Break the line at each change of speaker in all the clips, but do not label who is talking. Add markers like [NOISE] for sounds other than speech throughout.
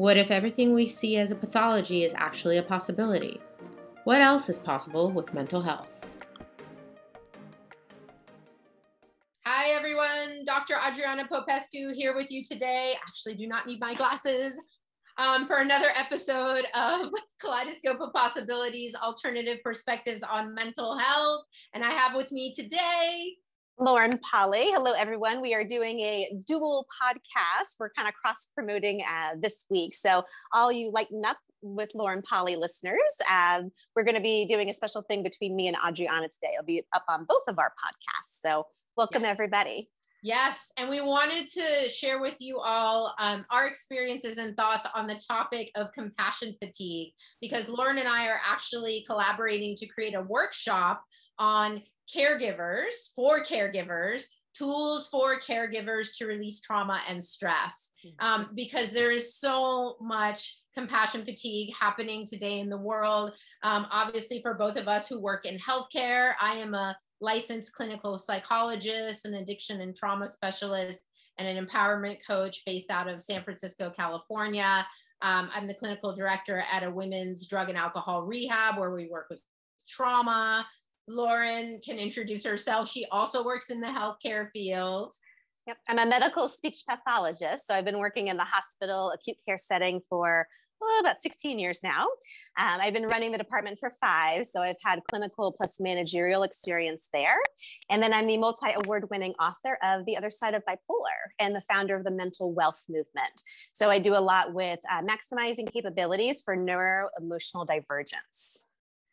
What if everything we see as a pathology is actually a possibility? What else is possible with mental health?
Hi, everyone. Dr. Adriana Popescu here with you today. Actually, do not need my glasses um, for another episode of [LAUGHS] Kaleidoscope of Possibilities Alternative Perspectives on Mental Health. And I have with me today
Lauren Polly. Hello, everyone. We are doing a dual podcast. We're kind of cross promoting uh, this week. So, all you lighten up with Lauren Polly listeners, um, we're going to be doing a special thing between me and Adriana today. It'll be up on both of our podcasts. So, welcome, yes. everybody.
Yes, and we wanted to share with you all um, our experiences and thoughts on the topic of compassion fatigue because Lauren and I are actually collaborating to create a workshop on caregivers for caregivers tools for caregivers to release trauma and stress. Mm-hmm. um, because there is so much compassion fatigue happening today in the world. Um, obviously for both of us who work in healthcare i am a licensed clinical psychologist an addiction and trauma specialist and an empowerment coach based out of san francisco california. Um, i'm the clinical director at a women's drug and alcohol rehab where we work with trauma Lauren can introduce herself. She also works in the healthcare field.
Yep, I'm a medical speech pathologist. So I've been working in the hospital acute care setting for oh, about 16 years now. Um, I've been running the department for five, so I've had clinical plus managerial experience there. And then I'm the multi award winning author of The Other Side of Bipolar and the founder of the Mental Wealth Movement. So I do a lot with uh, maximizing capabilities for neuro emotional divergence.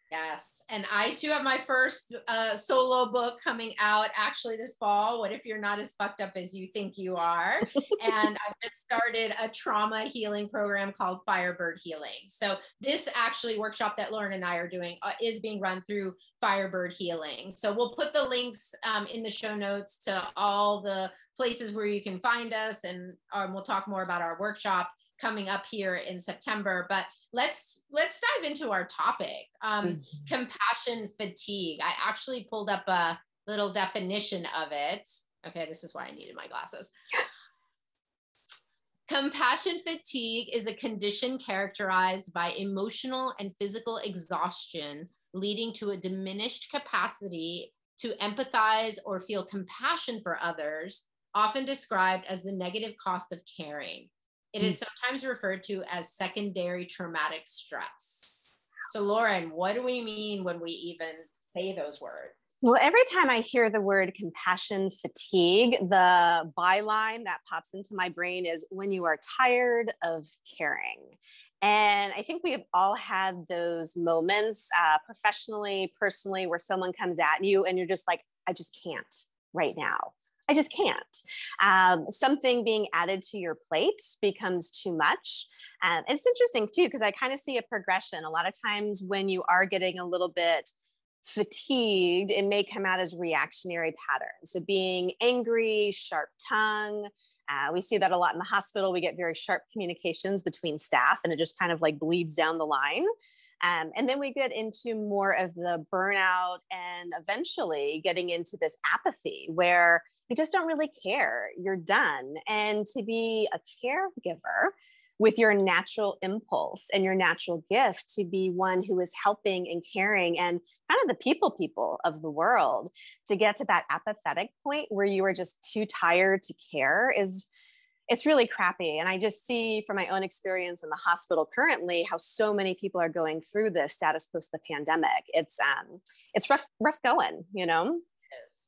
Yes. And I too have my first uh, solo book coming out actually this fall. What if you're not as fucked up as you think you are? [LAUGHS] and I've just started a trauma healing program called Firebird Healing. So, this actually workshop that Lauren and I are doing uh, is being run through Firebird Healing. So, we'll put the links um, in the show notes to all the places where you can find us, and um, we'll talk more about our workshop coming up here in September. But let's let's dive into our topic. Um, mm-hmm. Compassion fatigue. I actually pulled up a little definition of it. Okay, this is why I needed my glasses. [LAUGHS] Compassion fatigue is a condition characterized by emotional and physical exhaustion, leading to a diminished capacity to empathize or feel compassion for others, often described as the negative cost of caring. It is mm. sometimes referred to as secondary traumatic stress. So, Lauren, what do we mean when we even say those words?
Well, every time I hear the word compassion fatigue, the byline that pops into my brain is when you are tired of caring. And I think we have all had those moments uh, professionally, personally, where someone comes at you and you're just like, I just can't right now. I just can't. Um, something being added to your plate becomes too much. Um, it's interesting too, because I kind of see a progression. A lot of times when you are getting a little bit fatigued, it may come out as reactionary patterns. So being angry, sharp tongue. Uh, we see that a lot in the hospital. We get very sharp communications between staff, and it just kind of like bleeds down the line. Um, and then we get into more of the burnout and eventually getting into this apathy where you just don't really care. You're done. And to be a caregiver with your natural impulse and your natural gift to be one who is helping and caring and kind of the people people of the world to get to that apathetic point where you are just too tired to care is it's really crappy and i just see from my own experience in the hospital currently how so many people are going through this status post the pandemic it's um it's rough rough going you know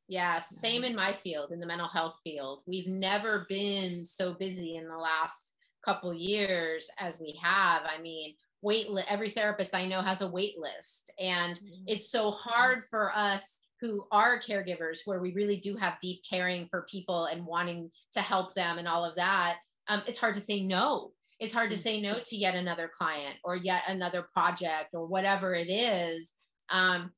yeah, same in my field, in the mental health field. We've never been so busy in the last couple years as we have. I mean, wait li- every therapist I know has a wait list and mm-hmm. it's so hard for us who are caregivers where we really do have deep caring for people and wanting to help them and all of that. Um, it's hard to say no it's hard to mm. say no to yet another client or yet another project or whatever it is um,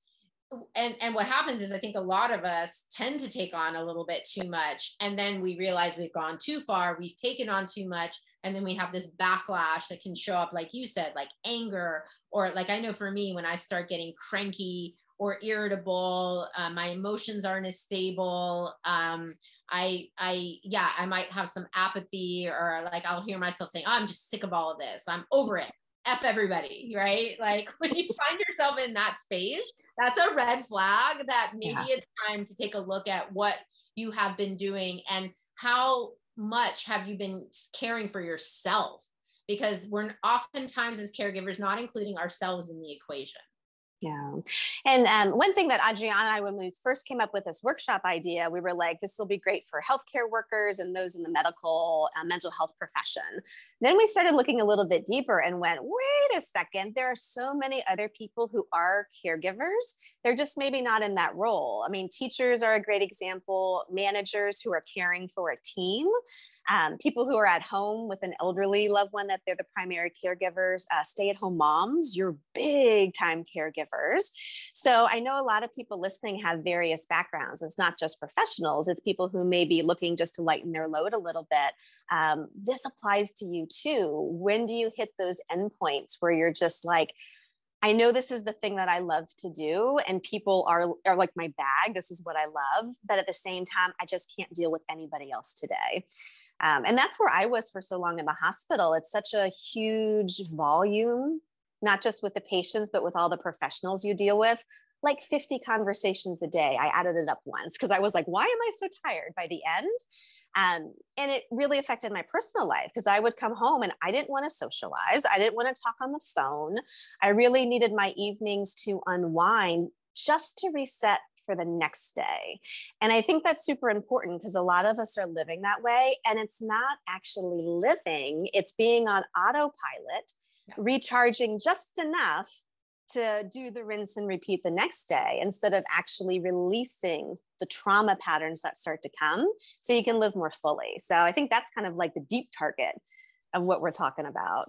and and what happens is i think a lot of us tend to take on a little bit too much and then we realize we've gone too far we've taken on too much and then we have this backlash that can show up like you said like anger or like i know for me when i start getting cranky or irritable uh, my emotions aren't as stable um, i i yeah i might have some apathy or like i'll hear myself saying oh, i'm just sick of all of this. I'm over it F everybody, right? Like [LAUGHS] when you find yourself in that space, that's a red flag that maybe yeah. it's time to take a look at what you have been doing and how much have you been caring for yourself because we're oftentimes as caregivers not including ourselves in the equation
yeah. And um, one thing that Adriana and I, when we first came up with this workshop idea, we were like, this will be great for healthcare workers and those in the medical uh, mental health profession. Then we started looking a little bit deeper and went, wait a second, there are so many other people who are caregivers. They're just maybe not in that role. I mean, teachers are a great example, managers who are caring for a team, um, people who are at home with an elderly loved one that they're the primary caregivers, uh, stay at home moms, you're big time caregivers. So I know a lot of people listening have various backgrounds. It's not just professionals, it's people who may be looking just to lighten their load a little bit. Um, this applies to you too. When do you hit those endpoints where you're just like, I know this is the thing that I love to do, and people are, are like my bag. This is what I love. But at the same time, I just can't deal with anybody else today. Um, and that's where I was for so long in the hospital. It's such a huge volume not just with the patients, but with all the professionals you deal with, like 50 conversations a day. I added it up once because I was like, why am I so tired by the end? Um, and it really affected my personal life because I would come home and I didn't want to socialize. I didn't want to talk on the phone. I really needed my evenings to unwind just to reset for the next day. And I think that's super important because a lot of us are living that way. And it's not actually living, it's being on autopilot recharging just enough to do the rinse and repeat the next day instead of actually releasing the trauma patterns that start to come so you can live more fully. So I think that's kind of like the deep target of what we're talking about.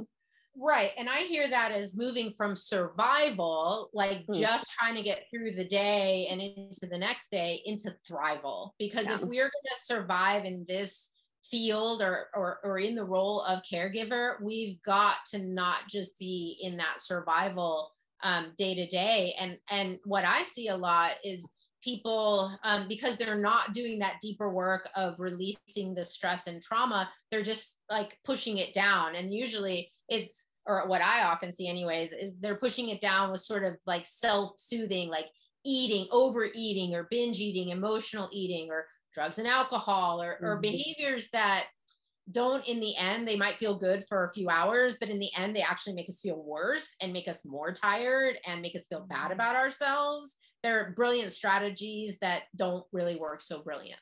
Right. And I hear that as moving from survival, like mm. just trying to get through the day and into the next day, into thrival. Because yeah. if we're going to survive in this field or, or or in the role of caregiver we've got to not just be in that survival um, day to day and and what i see a lot is people um, because they're not doing that deeper work of releasing the stress and trauma they're just like pushing it down and usually it's or what i often see anyways is they're pushing it down with sort of like self-soothing like eating overeating or binge eating emotional eating or drugs and alcohol or, or mm-hmm. behaviors that don't in the end they might feel good for a few hours but in the end they actually make us feel worse and make us more tired and make us feel bad mm-hmm. about ourselves they're brilliant strategies that don't really work so brilliant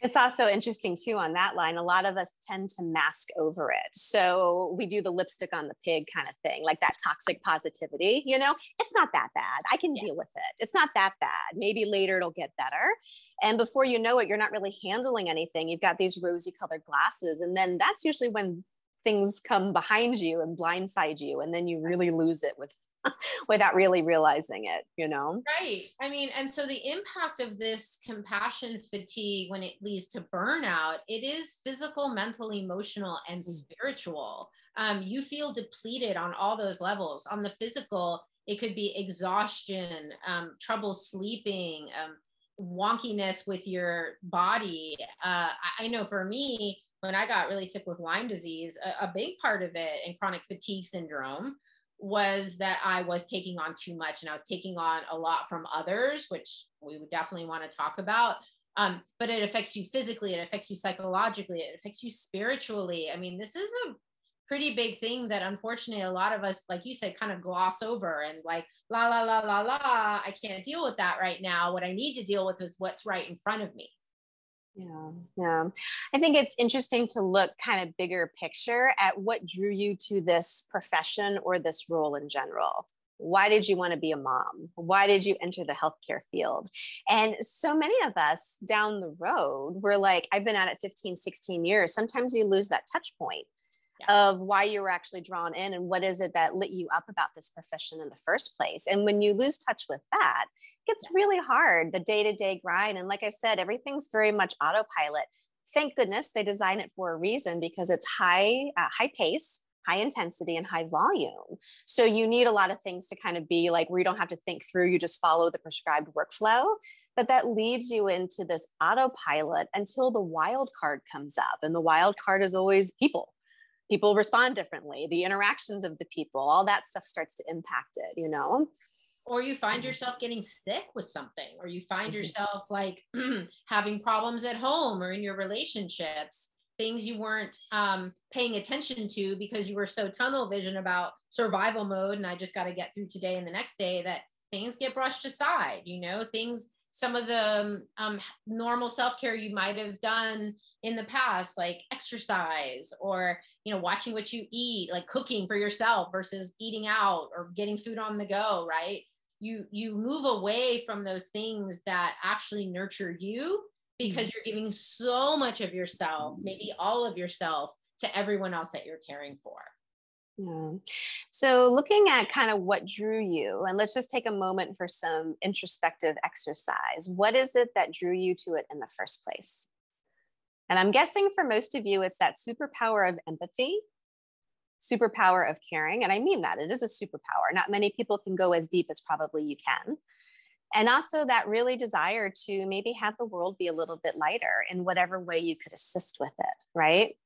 it's also interesting too on that line. A lot of us tend to mask over it. So we do the lipstick on the pig kind of thing, like that toxic positivity. You know, it's not that bad. I can yeah. deal with it. It's not that bad. Maybe later it'll get better. And before you know it, you're not really handling anything. You've got these rosy colored glasses. And then that's usually when things come behind you and blindside you. And then you really lose it with [LAUGHS] without really realizing it, you know?
Right. I mean, and so the impact of this compassion fatigue when it leads to burnout, it is physical, mental, emotional, and mm. spiritual. Um, you feel depleted on all those levels. On the physical, it could be exhaustion, um, trouble sleeping, um, wonkiness with your body. Uh, I know for me, when I got really sick with Lyme disease, a, a big part of it and chronic fatigue syndrome was that I was taking on too much and I was taking on a lot from others, which we would definitely want to talk about. Um, but it affects you physically, it affects you psychologically, it affects you spiritually. I mean, this is a pretty big thing that unfortunately a lot of us, like you said, kind of gloss over and like, la, la, la, la, la, I can't deal with that right now. What I need to deal with is what's right in front of me.
Yeah, yeah. I think it's interesting to look kind of bigger picture at what drew you to this profession or this role in general. Why did you want to be a mom? Why did you enter the healthcare field? And so many of us down the road, we're like, I've been at it 15, 16 years. Sometimes you lose that touch point. of why you were actually drawn in and what is it that lit you up about this profession in the first place. And when you lose touch with that, it gets really hard, the day to day grind. And like I said, everything's very much autopilot. Thank goodness they design it for a reason because it's high, uh, high pace, high intensity and high volume. So you need a lot of things to kind of be like where you don't have to think through, you just follow the prescribed workflow. But that leads you into this autopilot until the wild card comes up. And the wild card is always people people respond differently the interactions of the people all that stuff starts to impact it you know
or you find yourself getting sick with something or you find mm-hmm. yourself like [CLEARS THROAT] having problems at home or in your relationships things you weren't um, paying attention to because you were so tunnel vision about survival mode and i just got to get through today and the next day that things get brushed aside you know? Things some of the um, um normal self-care you might have done in the past like exercise or you know watching what you eat like cooking for yourself versus eating out or getting food on the go right you you move away from those things that actually nurture you because mm-hmm. you're giving so much of yourself maybe all of yourself to everyone else that you're caring for
yeah. So, looking at kind of what drew you, and let's just take a moment for some introspective exercise. What is it that drew you to it in the first place? And I'm guessing for most of you, it's that superpower of empathy, superpower of caring. And I mean that it is a superpower. Not many people can go as deep as probably you can. And also that really desire to maybe have the world be a little bit lighter in whatever way you could assist with it. Right.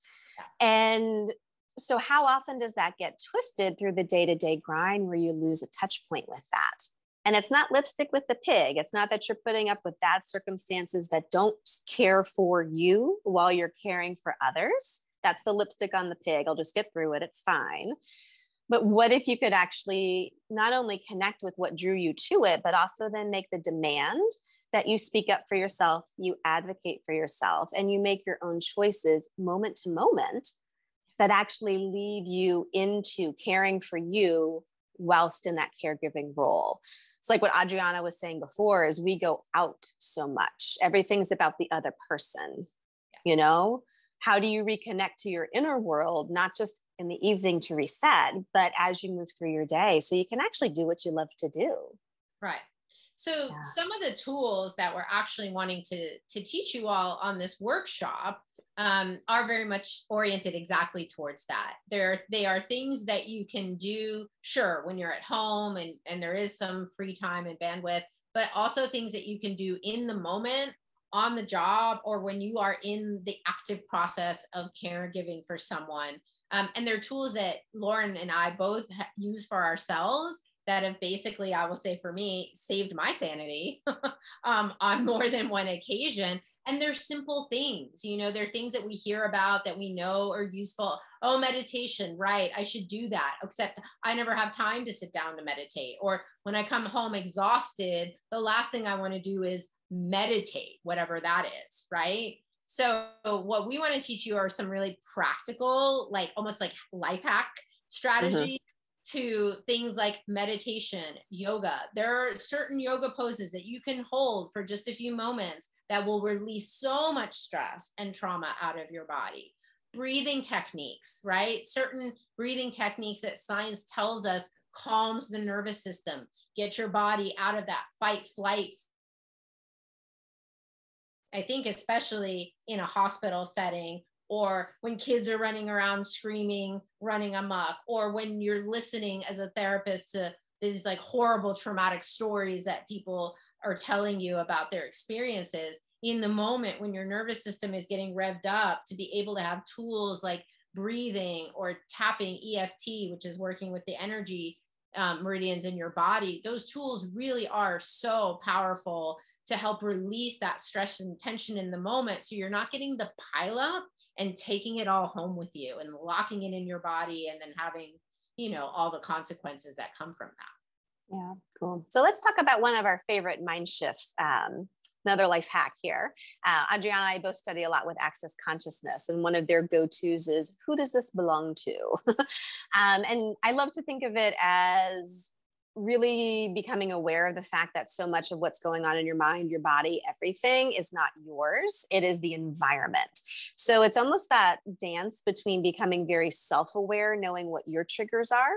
And so, how often does that get twisted through the day to day grind where you lose a touch point with that? And it's not lipstick with the pig. It's not that you're putting up with bad circumstances that don't care for you while you're caring for others. That's the lipstick on the pig. I'll just get through it. It's fine. But what if you could actually not only connect with what drew you to it, but also then make the demand that you speak up for yourself, you advocate for yourself, and you make your own choices moment to moment that actually lead you into caring for you whilst in that caregiving role it's like what Adriana was saying before is we go out so much. Everything's about the other person. You know, how do you reconnect to your inner world, not just in the evening to reset, but as you move through your day so you can actually do what you love to do.
Right. So yeah. some of the tools that we're actually wanting to to teach you all on this workshop um, are very much oriented exactly towards that. There, they are things that you can do, sure, when you're at home and, and there is some free time and bandwidth, but also things that you can do in the moment, on the job, or when you are in the active process of caregiving for someone. Um, and they're tools that Lauren and I both use for ourselves that have basically, I will say for me, saved my sanity [LAUGHS] um, on more than one occasion. And they're simple things, you know, they're things that we hear about that we know are useful. Oh, meditation, right? I should do that, except I never have time to sit down to meditate. Or when I come home exhausted, the last thing I want to do is meditate, whatever that is, right? So, what we want to teach you are some really practical, like almost like life hack mm-hmm. strategies to things like meditation, yoga. There are certain yoga poses that you can hold for just a few moments that will release so much stress and trauma out of your body. Breathing techniques, right? Certain breathing techniques that science tells us calms the nervous system, get your body out of that fight flight. I think, especially in a hospital setting or when kids are running around screaming, running amok, or when you're listening as a therapist to these like horrible traumatic stories that people are telling you about their experiences in the moment when your nervous system is getting revved up to be able to have tools like breathing or tapping EFT, which is working with the energy um, meridians in your body, those tools really are so powerful to help release that stress and tension in the moment. So you're not getting the pile up and taking it all home with you and locking it in your body and then having you know all the consequences that come from that.
Yeah cool. So let's talk about one of our favorite mind shifts um, another life hack here. Uh, adriana and i both study a lot with access consciousness and one of their go-to's is who does this belong to? [LAUGHS] Um, and i love to think of it as really becoming aware of the fact that so much of what's going on in your mind, your body, everything is not yours. It is the environment. So it's almost that dance between becoming very self aware, knowing what your triggers are,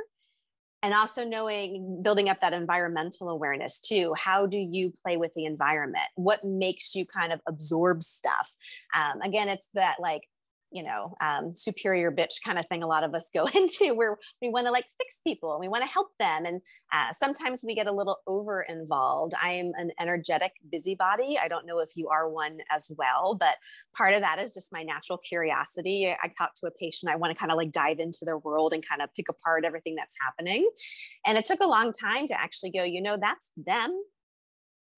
and also knowing building up that environmental awareness too how do you play with the environment what makes you kind of absorb stuff um, again it's that like you know um, superior bitch kind of thing a lot of us go [LAUGHS] into where we want to like fix people and we want to help them and uh, sometimes we get a little over involved i am an energetic busybody. I don't know if you are one as well but part of that is just my natural curiosity. I talk to a patient i want to kind of like dive into their world and kind of pick apart everything that's happening. And it took a long time to actually go you know that's them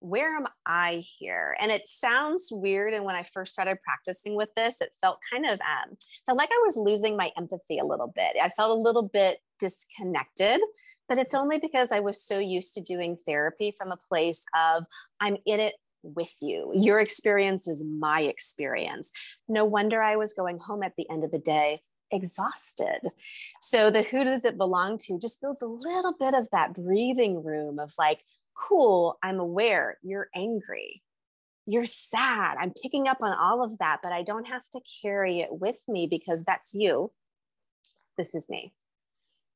where am I here? And it sounds weird. And when I first started practicing with this, it felt kind of um, felt like I was losing my empathy a little bit. I felt a little bit disconnected, but it's only because I was so used to doing therapy from a place of I'm in it with you. Your experience is my experience. No wonder I was going home at the end of the day exhausted. So the who does it belong to just feels a little bit of that breathing room of like, cool, I'm aware you're angry. You're sad. I'm picking up on all of that, but I don't have to carry it with me because that's you. This is me.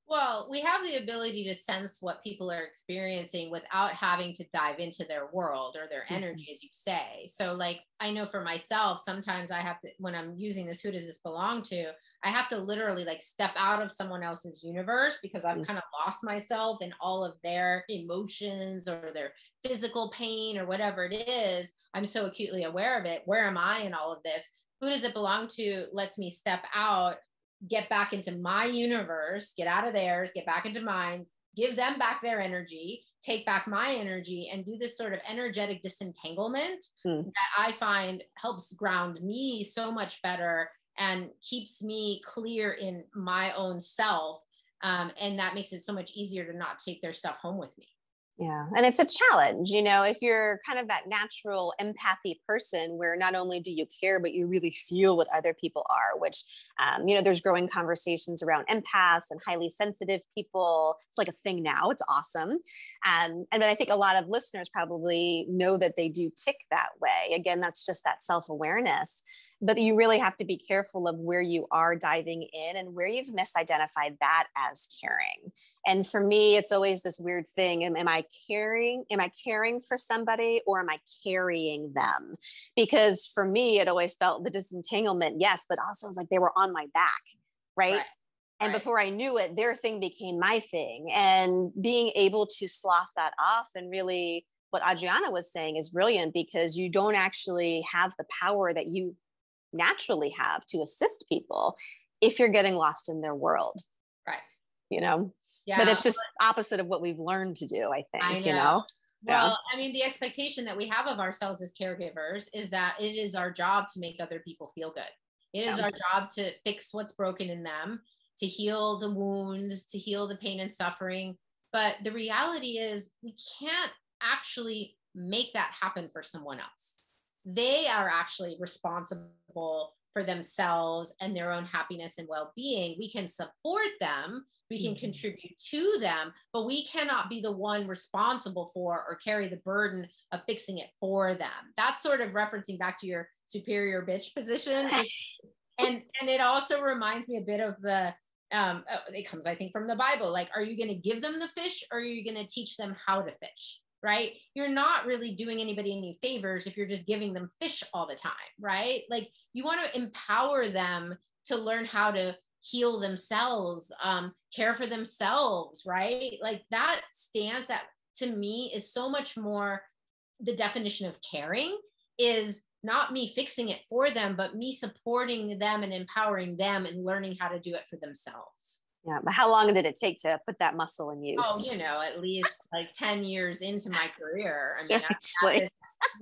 Well, we have the ability to sense what people are experiencing without having to dive into their world or their mm-hmm. energy, mm-hmm. as you say. So, like, I know for myself, sometimes I have to, when I'm using this, who does this belong to? I have to literally like step out of someone else's universe because I've mm-hmm. kind of lost myself in all of their emotions or their physical pain or whatever it is. I'm so acutely aware of it. Where am I in all of this? Who does it belong to? Lets me step out get back into my universe, get out of theirs, get back into mine, give them back their energy, take back my energy, and do this sort of energetic disentanglement hmm. that I find helps ground me so much better and keeps me clear in my own self. Um, and that makes it so much easier to not take their stuff home with me.
Yeah. And it's a challenge, you know, if you're kind of that natural empathy person where not only do you care, but you really feel what other people are, which, um, you know, there's growing conversations around empaths and highly sensitive people. It's like a thing now. It's awesome. Um, and I think a lot of listeners probably know that they do tick that way. Again, that's just that self awareness but you really have to be careful of where you are diving in and where you've misidentified that as caring and for me it's always this weird thing am, am i caring am i caring for somebody or am i carrying them because for me it always felt the disentanglement yes but also it's like they were on my back right, right. And right. before I knew it, their thing became my thing. And being able to slough that off and really what Adriana was saying is brilliant because you don't actually have the power that you naturally have to assist people if you're getting lost in their world.
Right.
You know, yeah. but it's just opposite of what we've learned to do, I think, I know. you know?
Well, yeah. I mean, the expectation that we have of ourselves as caregivers is that it is our job to make other people feel good. It is yeah. our job to fix what's broken in them, to heal the wounds, to heal the pain and suffering. But the reality is, we can't actually make that happen for someone else they are actually responsible for themselves and their own happiness and well-being. We can support them we can mm-hmm. contribute to them but we cannot be the one responsible for or carry the burden of fixing it for them. That's sort of referencing back to your superior bitch position. [LAUGHS] And and it also reminds me a bit of the um uh, it comes i think from the bible like are you going to give them the fish or are you going to teach them how to fish right? You're not really doing anybody any favors if you're just giving them fish all the time, right? Like you want to empower them to learn how to heal themselves, um, care for themselves, right? Like that stance that to me is so much more the definition of caring is not me fixing it for them, but me supporting them and empowering them and learning how to do it for themselves.
Yeah, but how long did it take to put that muscle in use?
Oh, you know, at least like 10 years into my career. I [LAUGHS] mean, Seriously.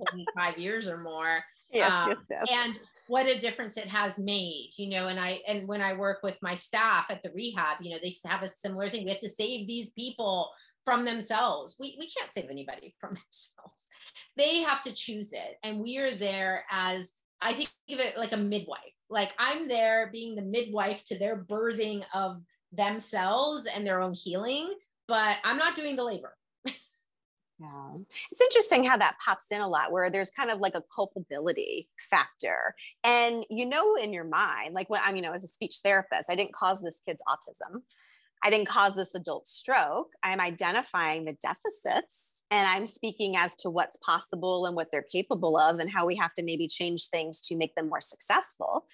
25 years or more. [LAUGHS] Yes, um, yes, yes. And what a difference it has made, you know, and I, and when I work with my staff at the rehab, you know, they have a similar thing. We have to save these people from themselves. We, we can't save anybody from [LAUGHS] themselves. They have to choose it. And we are there as, I think of it like a midwife. Like I'm there being the midwife to their birthing of themselves and their own healing but I'm not doing the labor. [LAUGHS]
Yeah. It's interesting how that pops in a lot where there's kind of like a culpability factor. And you know, in your mind, like when I'm, you know, as a speech therapist, I didn't cause this kid's autism. I didn't cause this adult stroke. I'm identifying the deficits and I'm speaking as to what's possible and what they're capable of and how we have to maybe change things to make them more successful.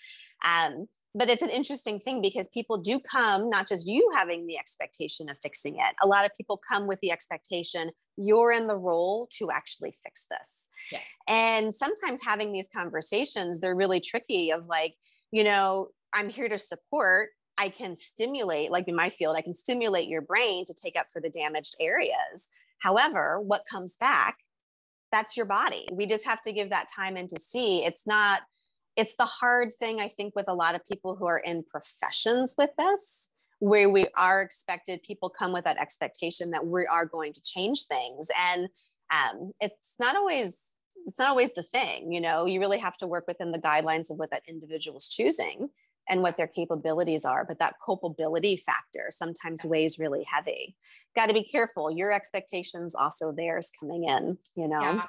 Um, but it's an interesting thing because people do come not just you having the expectation of fixing it. A lot of people come with the expectation you're in the role to actually fix this. Yes. and sometimes having these conversations they're really tricky of like you know i'm here to support. I can stimulate like in my field i can stimulate your brain to take up for the damaged areas. However what comes back that's your body. We just have to give that time and to see. It's not it's the hard thing i think with a lot of people who are in professions with this where we are expected people come with that expectation that we are going to change things. And um, it's not always it's not always the thing you know? You really have to work within the guidelines of what that individual is choosing and what their capabilities are. But that culpability factor sometimes weighs really heavy. Got to be careful. Your expectations also theirs coming in you know? Yeah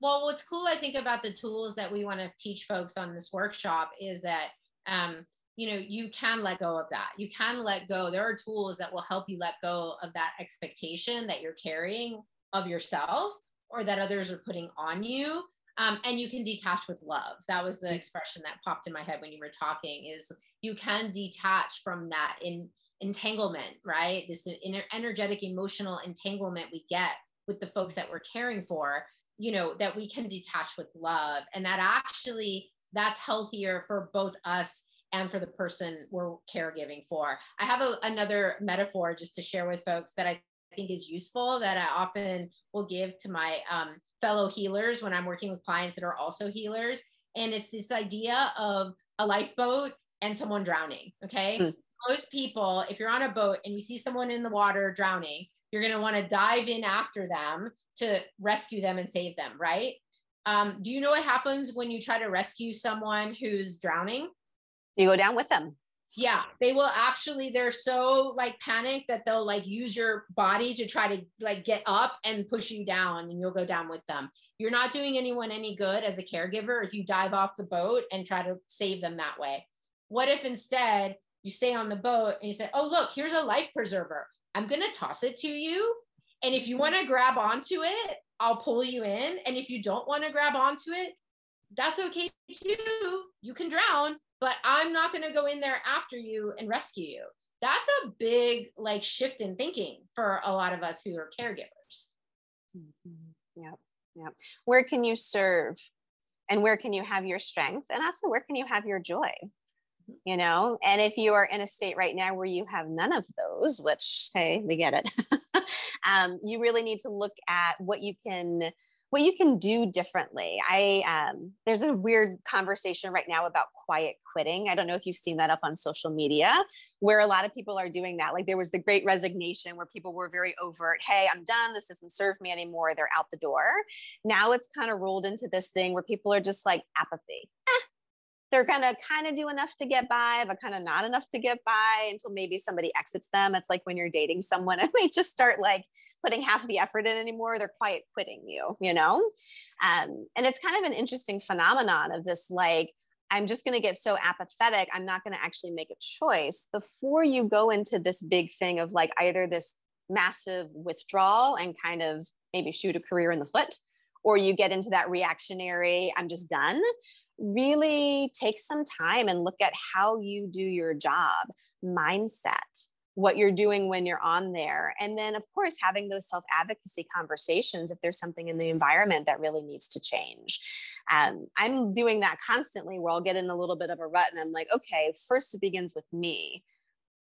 well, what's cool, I think, about the tools that we want to teach folks on this workshop is that, um, you know, you can let go of that. You can let go. There are tools that will help you let go of that expectation that you're carrying of yourself or that others are putting on you. Um, and you can detach with love. That was the mm. expression that popped in my head when you were talking. Is you can detach from that in entanglement, right? This energetic, emotional entanglement we get with the folks that we're caring for you know that we can detach with love. And that actually that's healthier for both us and for the person we're caregiving for. I have a, another metaphor just to share with folks that i think is useful that i often will give to my um, fellow healers when i'm working with clients that are also healers. And it's this idea of a lifeboat and someone drowning okay? Mm. most people if you're on a boat and you see someone in the water drowning you're going to want to dive in after them to rescue them and save them, right? Um, do you know what happens when you try to rescue someone who's drowning?
You go down with them.
Yeah, they will actually, they're so like panicked that they'll like use your body to try to like get up and push you down and you'll go down with them. You're not doing anyone any good as a caregiver if you dive off the boat and try to save them that way. What if instead you stay on the boat and you say, Oh, look, here's a life preserver. I'm going to toss it to you and if you want to grab onto it, I'll pull you in. And if you don't want to grab onto it, that's okay too. You can drown, but I'm not going to go in there after you and rescue you. That's a big like shift in thinking for a lot of us who are caregivers.
Mm-hmm. Yep. Yep. Where can you serve? And where can you have your strength? And also, where can you have your joy? You know? And if you are in a state right now where you have none of those which hey we get it [LAUGHS] um, you really need to look at what you can what you can do differently. I um, there's a weird conversation right now about quiet quitting. I don't know if you've seen that up on social media where a lot of people are doing that. Like there was the great resignation where people were very overt hey i'm done. This doesn't serve me anymore. They're out the door. Now it's kind of rolled into this thing where people are just like apathy they're going to kind of do enough to get by, but kind of not enough to get by until maybe somebody exits them. It's like when you're dating someone [LAUGHS] and they just start like putting half the effort in anymore, they're quiet quitting you, you know? Um, and it's kind of an interesting phenomenon of this like, I'm just going to get so apathetic. I'm not going to actually make a choice before you go into this big thing of like either this massive withdrawal and kind of maybe shoot a career in the foot, or you get into that reactionary, I'm just done really take some time and look at how you do your job, mindset, what you're doing when you're on there. And then, of course, having those self advocacy conversations if there's something in the environment that really needs to change. Um, I'm doing that constantly where I'll get in a little bit of a rut and I'm like, okay, first it begins with me.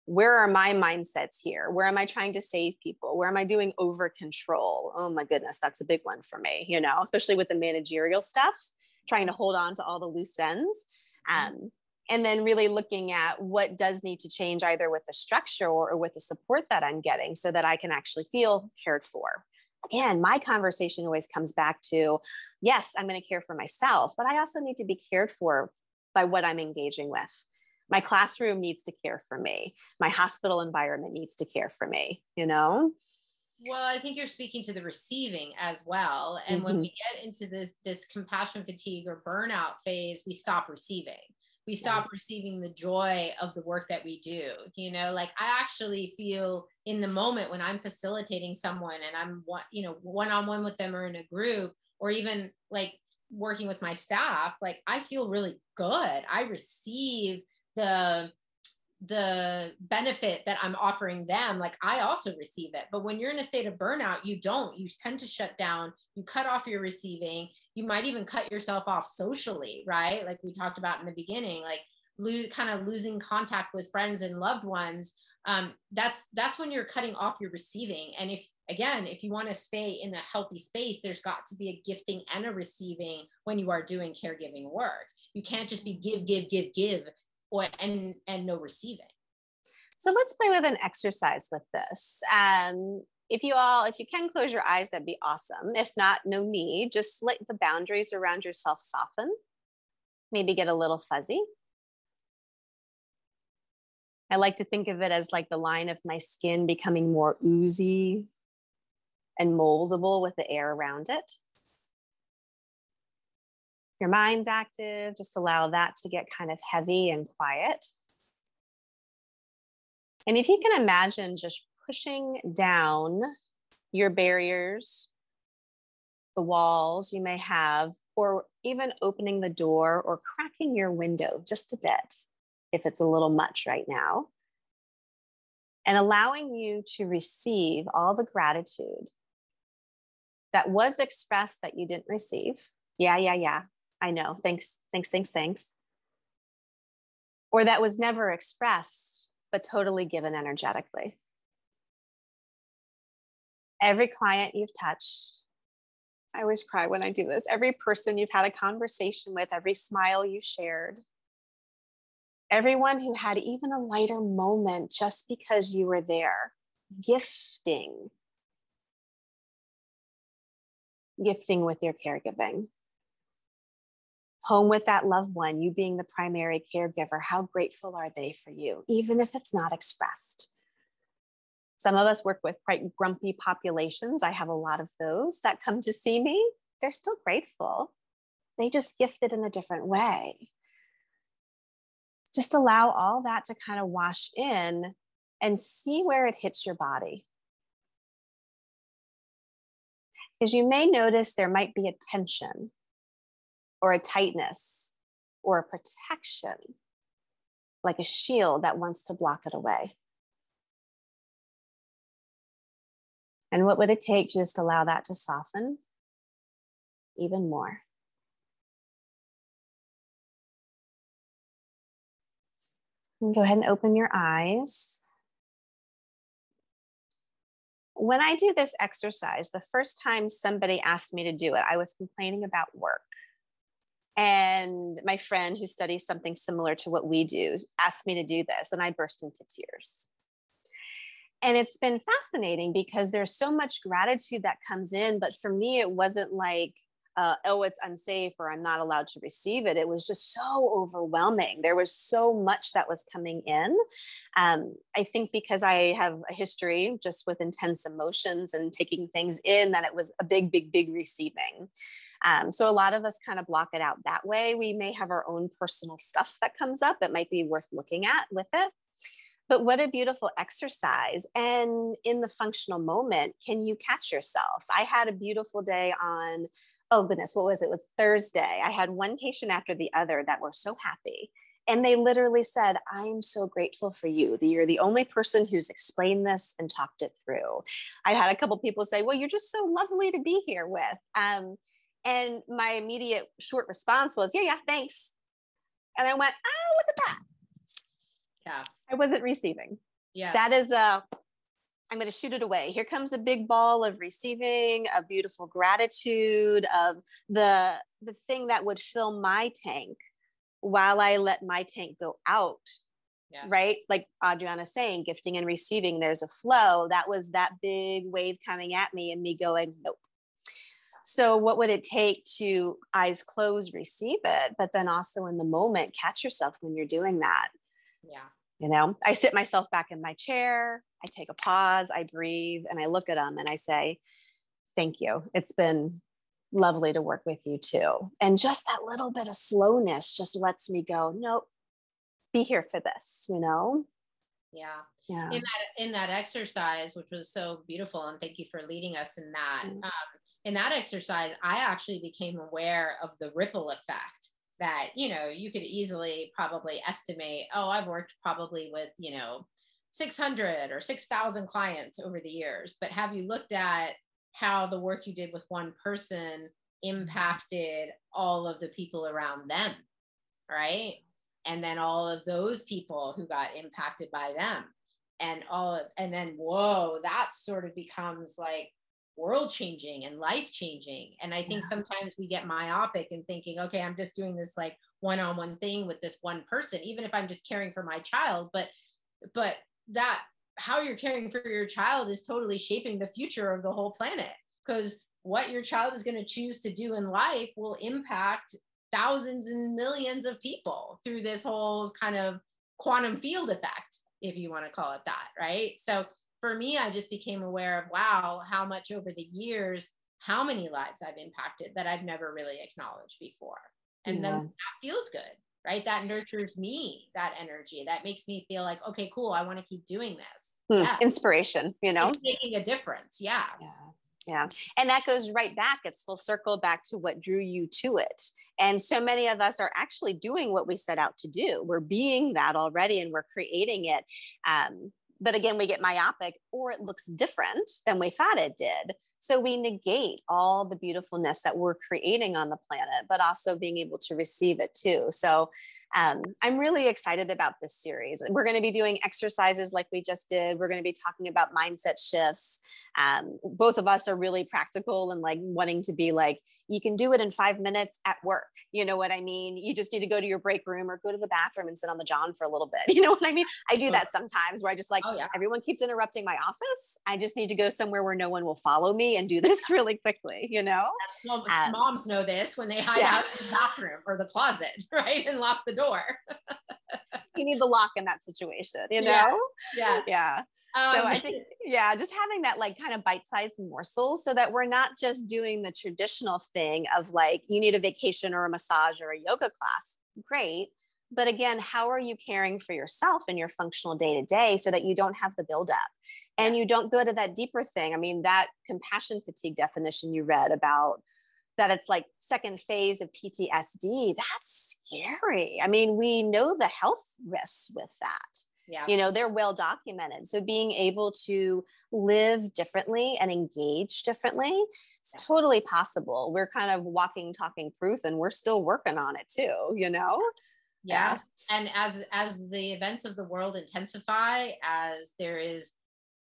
Where are my mindsets here? Where am I trying to save people? Where am I doing over control? Oh my goodness, that's a big one for me, you know, especially with the managerial stuff trying to hold on to all the loose ends. Mm-hmm. Um, and then really looking at what does need to change either with the structure or, or with the support that I'm getting so that I can actually feel cared for. Again, my conversation always comes back to yes, I'm going to care for myself, but I also need to be cared for by what I'm engaging with. My classroom needs to care for me. My hospital environment needs to care for me, you know?
Well, I think you're speaking to the receiving as well. And mm-hmm. when we get into this this compassion fatigue or burnout phase, we stop receiving. We stop yeah. receiving the joy of the work that we do. You know, like I actually feel in the moment when I'm facilitating someone and I'm one, you know, one on one with them or in a group, or even like working with my staff, like I feel really good. I receive the the benefit that I'm offering them, like I also receive it. But when you're in a state of burnout, you don't. You tend to shut down, you cut off your receiving. You might even cut yourself off socially, right? Like we talked about in the beginning, like lo- kind of losing contact with friends and loved ones. Um, that's that's when you're cutting off your receiving. And if again, if you want to stay in a healthy space, there's got to be a gifting and a receiving when you are doing caregiving work. You can't just be give, give, give, give or and and no receiving.
So let's play with an exercise with this. Um, if you all if you can close your eyes that'd be awesome. If not no need. Just let the boundaries around yourself soften. Maybe get a little fuzzy. I like to think of it as like the line of my skin becoming more oozy and moldable with the air around it your mind's active, just allow that to get kind of heavy and quiet. And if you can imagine just pushing down your barriers, the walls you may have, or even opening the door or cracking your window just a bit if it's a little much right now, and allowing you to receive all the gratitude that was expressed that you didn't receive. Yeah, yeah, yeah. I know, thanks, thanks, thanks, thanks. Or that was never expressed, but totally given energetically. Every client you've touched, I always cry when I do this. Every person you've had a conversation with, every smile you shared, everyone who had even a lighter moment just because you were there, gifting, gifting with your caregiving home with that loved one, you being the primary caregiver, how grateful are they for you, even if it's not expressed? Some of us work with quite grumpy populations. I have a lot of those that come to see me. They're still grateful. They just gift it in a different way. Just allow all that to kind of wash in and see where it hits your body. As you may notice, there might be a tension or a tightness or a protection, like a shield that wants to block it away. And what would it take to just allow that to soften even more? And go ahead and open your eyes. When I do this exercise, the first time somebody asked me to do it, I was complaining about work. And my friend who studies something similar to what we do asked me to do this, and I burst into tears. And it's been fascinating because there's so much gratitude that comes in. But for me, it wasn't like, uh, oh, it's unsafe or I'm not allowed to receive it. It was just so overwhelming. There was so much that was coming in. Um, I think because I have a history just with intense emotions and taking things in, that it was a big, big, big receiving. Um, so a lot of us kind of block it out that way. We may have our own personal stuff that comes up. It might be worth looking at with it. But what a beautiful exercise. And in the functional moment, can you catch yourself? I had a beautiful day on, oh goodness, what was it? It was Thursday. I had one patient after the other that were so happy. And they literally said, I'm so grateful for you. That you're the only person who's explained this and talked it through. I had a couple people say, Well, you're just so lovely to be here with. Um, and my immediate short response was, yeah, yeah, thanks. And I went, oh, look at that.
Yeah.
I wasn't receiving.
Yeah.
That is a, I'm going to shoot it away. Here comes a big ball of receiving, a beautiful gratitude of the the thing that would fill my tank while I let my tank go out. Yeah. Right? Like Adriana saying, gifting and receiving, there's a flow. That was that big wave coming at me and me going, nope, so, what would it take to eyes closed receive it, but then also in the moment catch yourself when you're doing that?
Yeah.
You know, I sit myself back in my chair, I take a pause, I breathe, and I look at them and I say, Thank you. It's been lovely to work with you too. And just that little bit of slowness just lets me go, Nope, be here for this, you know?
Yeah.
Yeah.
In that in that exercise, which was so beautiful, and thank you for leading us in that.
Mm.
Um, in that exercise, I actually became aware of the ripple effect that you know you could easily probably estimate. Oh, I've worked probably with you know 600 or 6,000 clients over the years, but have you looked at how the work you did with one person impacted all of the people around them, right? And then all of those people who got impacted by them and all of, and then whoa that sort of becomes like world changing and life changing and i think
Yeah.
sometimes we get myopic and thinking okay i'm just doing this like one-on-one thing with this one person even if i'm just caring for my child but but that how you're caring for your child is totally shaping the future of the whole planet because what your child is going to choose to do in life will impact thousands and millions of people through this whole kind of quantum field effect if you want to call it that, right? So for me, I just became aware of wow, how much over the years, how many lives I've impacted that I've never really acknowledged before. And
Yeah.
then that feels good, right? That nurtures me, that energy. That makes me feel like, okay, cool, I want to keep doing this.
Hmm,
Yeah.
Inspiration, you know?
It's making a difference. Yes.
Yeah. Yeah. And that goes right back. It's full circle back to what drew you to it. And so many of us are actually doing what we set out to do. We're being that already and we're creating it. Um, but again, we get myopic or it looks different than we thought it did. So we negate all the beautifulness that we're creating on the planet, but also being able to receive it too. So um, I'm really excited about this series. We're going to be doing exercises like we just did. We're going to be talking about mindset shifts. Um, both of us are really practical and like wanting to be like, you can do it in five minutes at work. You know what I mean? You just need to go to your break room or go to the bathroom and sit on the John for a little bit. [LAUGHS] You know what I mean? I do that sometimes where I just like,
Oh, yeah.
everyone keeps interrupting my office. I just need to go somewhere where no one will follow me and do this [LAUGHS] really quickly, you know?
Moms,
Um,
moms know this when they hide
yeah.
out in the bathroom or the closet, [LAUGHS] right? And lock the door.
You need the lock in that situation, you know?
Yeah.
Yeah.
Um,
so I [LAUGHS] think, yeah, just having that like kind of bite-sized morsel so that we're not just doing the traditional thing of like you need a vacation or a massage or a yoga class. Great. But again, how are you caring for yourself in your functional day to day so that you don't have the buildup and you don't go to that deeper thing? I mean, that compassion fatigue definition you read about that it's like second phase of PTSD, that's scary. I mean, we know the health risks with that
yeah.
you know they're well documented so being able to live differently and engage differently it's
Yeah.
totally possible we're kind of walking talking proof and we're still working on it too you know
yeah. And as as the events of the world intensify, as there is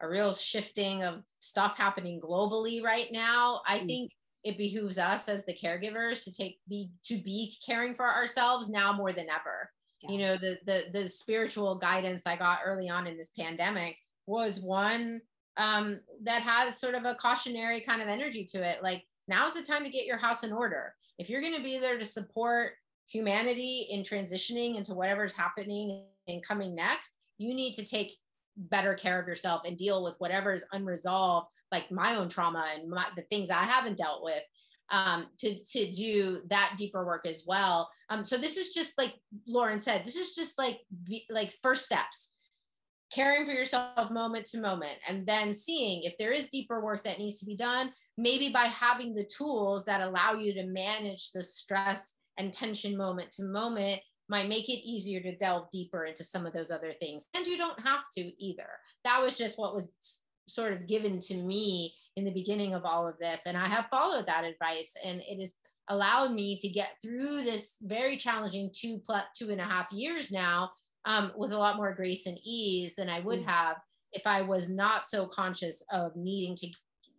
a real shifting of stuff happening globally right now, I
Mm.
think it behooves us as the caregivers to take be to be caring for ourselves now more than ever. You know, the the the spiritual guidance I got early on in this pandemic was one um that had sort of a cautionary kind of energy to it. Like now's the time to get your house in order. If you're going to be there to support humanity in transitioning into whatever's happening and coming next, you need to take better care of yourself and deal with whatever is unresolved, like my own trauma and my, the things I haven't dealt with. Um, to to do that deeper work as well. Um, so this is just like Lauren said, this is just like be, like first steps, caring for yourself moment to moment, and then seeing if there is deeper work that needs to be done. Maybe by having the tools that allow you to manage the stress and tension moment to moment might make it easier to delve deeper into some of those other things. And you don't have to either. That was just what was sort of given to me in the beginning of all of this. And I have followed that advice, and it has allowed me to get through this very challenging two plus two and a half years now um, with a lot more grace and ease than I would
Mm.
have if I was not so conscious of needing to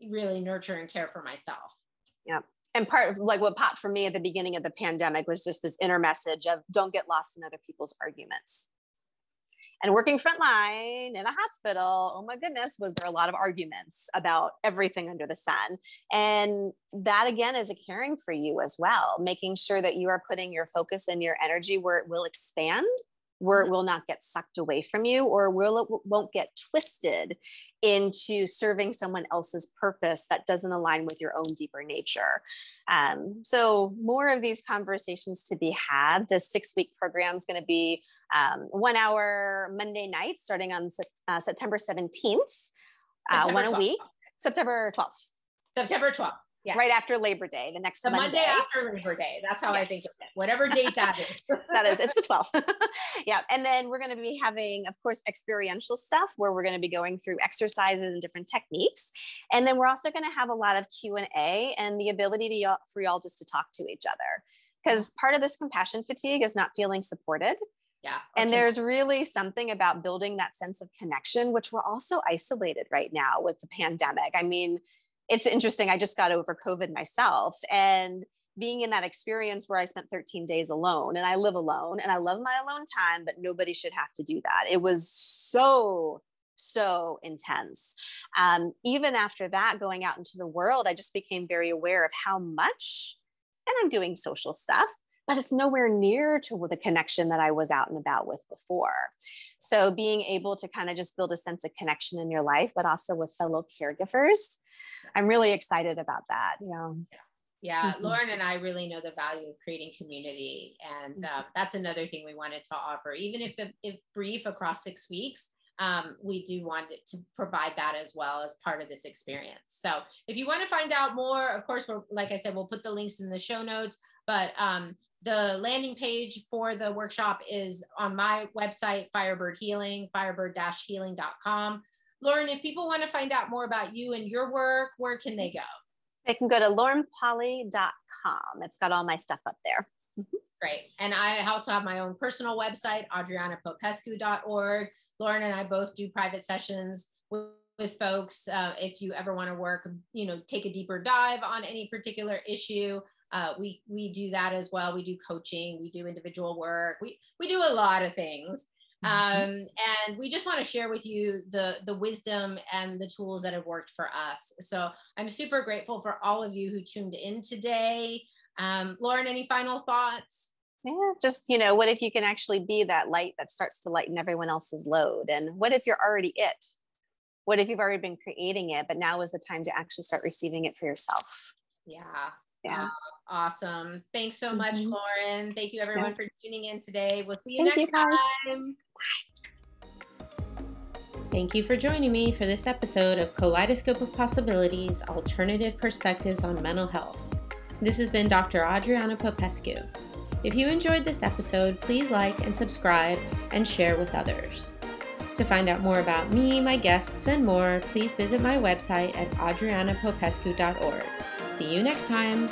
really nurture and care for myself. Yeah.
And part of like what popped for me at the beginning of the pandemic was just this inner message of don't get lost in other people's arguments and working frontline in a hospital oh my goodness was there a lot of arguments about everything under the sun. And that again is a caring for you as well making sure that you are putting your focus and your energy where it will expand where it mm-hmm. will not get sucked away from you or will it won't get twisted into serving someone else's purpose that doesn't align with your own deeper nature. Um, so more of these conversations to be had. The six week program is going to be um, one hour Monday night starting on uh, September 17th, uh, one 12th. a week, September 12th.
September 12th.
Yes. Right after Labor Day, the next
the
Monday.
Monday after Labor Day. That's how yes. I think of it. Whatever date that is. [LAUGHS]
that is, it's the [LAUGHS] 12th. [LAUGHS] yeah. And then we're going to be having, of course, experiential stuff where we're going to be going through exercises and different techniques. And then we're also going to have a lot of Q&A and the ability to y'all, for y'all just to talk to each other. Because part of this compassion fatigue is not feeling supported.
Yeah. Okay.
And there's really something about building that sense of connection, which we're also isolated right now with the pandemic. I mean, it's interesting. I just got over COVID myself and being in that experience where I spent 13 days alone and I live alone and I love my alone time, but nobody should have to do that. It was so, so intense. Um, even after that, going out into the world, I just became very aware of how much, and I'm doing social stuff, but it's nowhere near to the connection that I was out and about with before. So being able to kind of just build a sense of connection in your life, but also with fellow caregivers I'm really excited about that. Know.
Yeah, mm-hmm. Lauren and I really know the value of creating community, and uh, that's another thing we wanted to offer. Even if if brief across six weeks, um, we do want to provide that as well as part of this experience. So if you want to find out more, of course, we're like I said, we'll put the links in the show notes. But um, the landing page for the workshop is on my website, Firebird Healing, firebird-healing.com. Lauren, if people want to find out more about you and your work, where can they go?
They can go to laurenpolly.com. It's got all my stuff up there. [LAUGHS]
Great. And I also have my own personal website, adrianapopescu.org. Lauren and I both do private sessions with, with folks. Uh, if you ever want to work, you know, take a deeper dive on any particular issue, uh, we we do that as well. We do coaching, we do individual work, we we do a lot of things. Mm-hmm. Um, and we just want to share with you the the wisdom and the tools that have worked for us. So I'm super grateful for all of you who tuned in today. Um, Lauren, any final thoughts?
Yeah, just you know, what if you can actually be that light that starts to lighten everyone else's load? And what if you're already it? What if you've already been creating it, but now is the time to actually start receiving it for yourself?
Yeah. Yeah. Awesome. Thanks so much, mm-hmm. Lauren. Thank you everyone yeah. for tuning in today. We'll see you Thank next you time.
Thank you for joining me for this episode of Kaleidoscope of Possibilities Alternative Perspectives on Mental Health. This has been Dr. Adriana Popescu. If you enjoyed this episode, please like and subscribe and share with others. To find out more about me, my guests, and more, please visit my website at adrianapopescu.org. See you next time.